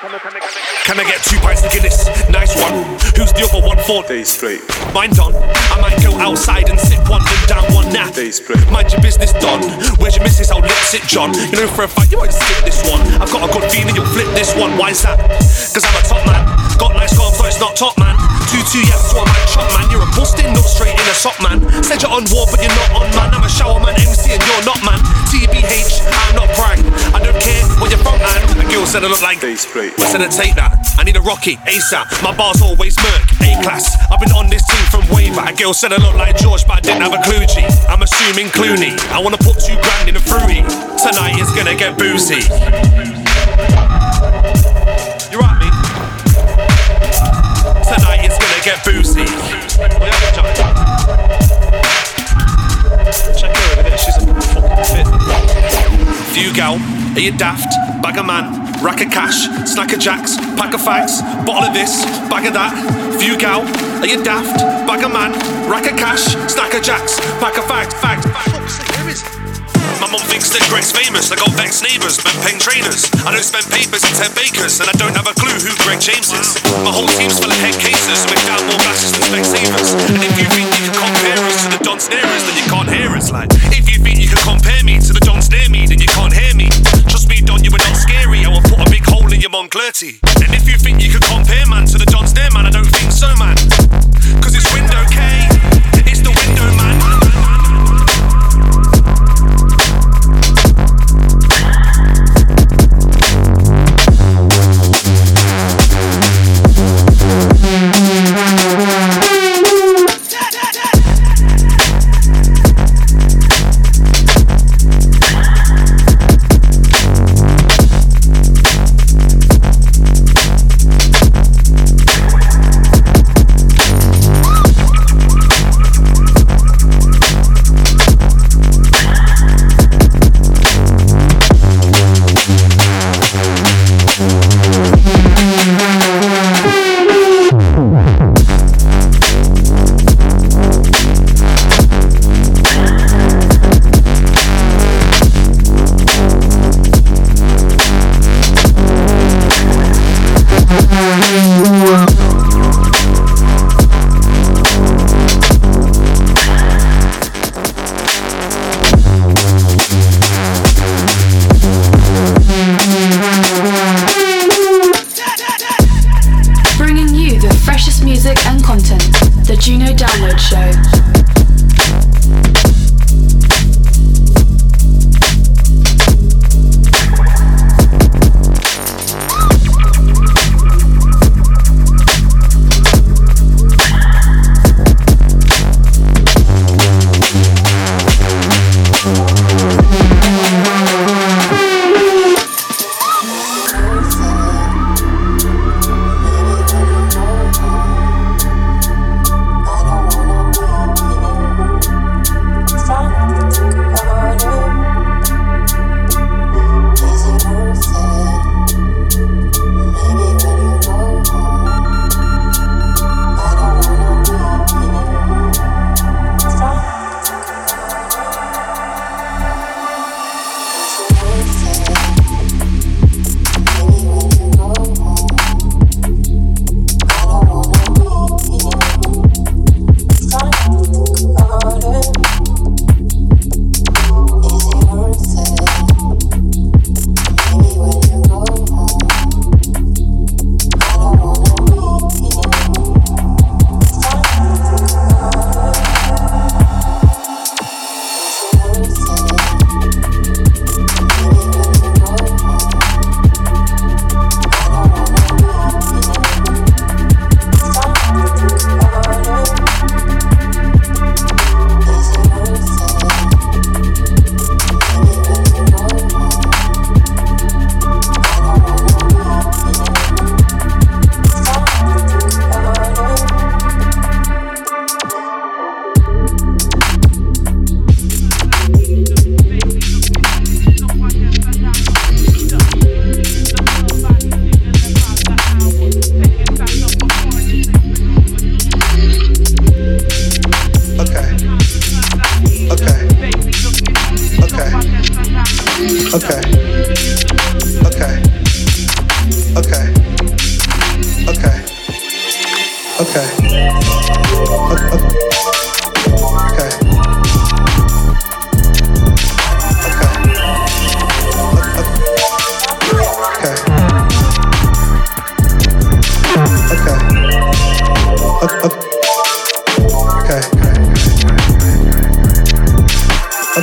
Can I get two pints of Guinness? Nice one. Who's the other one for? Day split. Mine done. I might go outside and sip one and down one now. Day split. Mind your business done. Where's your missus? I'll lip sit John. You know for a fact you won't skip this one. I've got a good feeling you'll flip this one. Why is that? Cause I'm a top man. Got nice arms, so it's not top man. Two two so I'm a chop man. You're a busting nut straight in a sock man. Said you're on war, but you're not on man. I'm a shower man, MC, and you're not man. TBH, I'm not brag. I don't care where you're from, man. A girl said I look like Day split. I said I take that. I need a Rocky ASAP. My bars always murk. A class. I've been on this team from way back. A girl said I look like George, but I didn't have a clue. G. I'm assuming Clooney. I wanna put two grand in a fruity. Tonight is gonna get boozy. You're right, get boozy. What you having, John? Check her over there. She's a fucking fit. Few gal, are you daft? Bag of man, rack of cash, snack of jacks, pack of fags, bottle of this, bag of that. Few gal, are you daft? Bag of man, rack of cash, snack of jacks, pack of fags, fags. Fuck's mum thinks that Greg's famous. I got vexed neighbours, spent paying trainers. I don't spend papers in 10 bakers, and I don't have a clue who Greg James is. My whole team's full of head cases with down more glasses than Specsavers. And if you think you can compare us to the Don Snarers, then you can't hear us. Like, if you think you can compare me to the Dons near me, then you can't hear me. Trust me, Don, you were not scary. I will put a big hole in your Monclerty.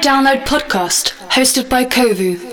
download podcast hosted by Kovu.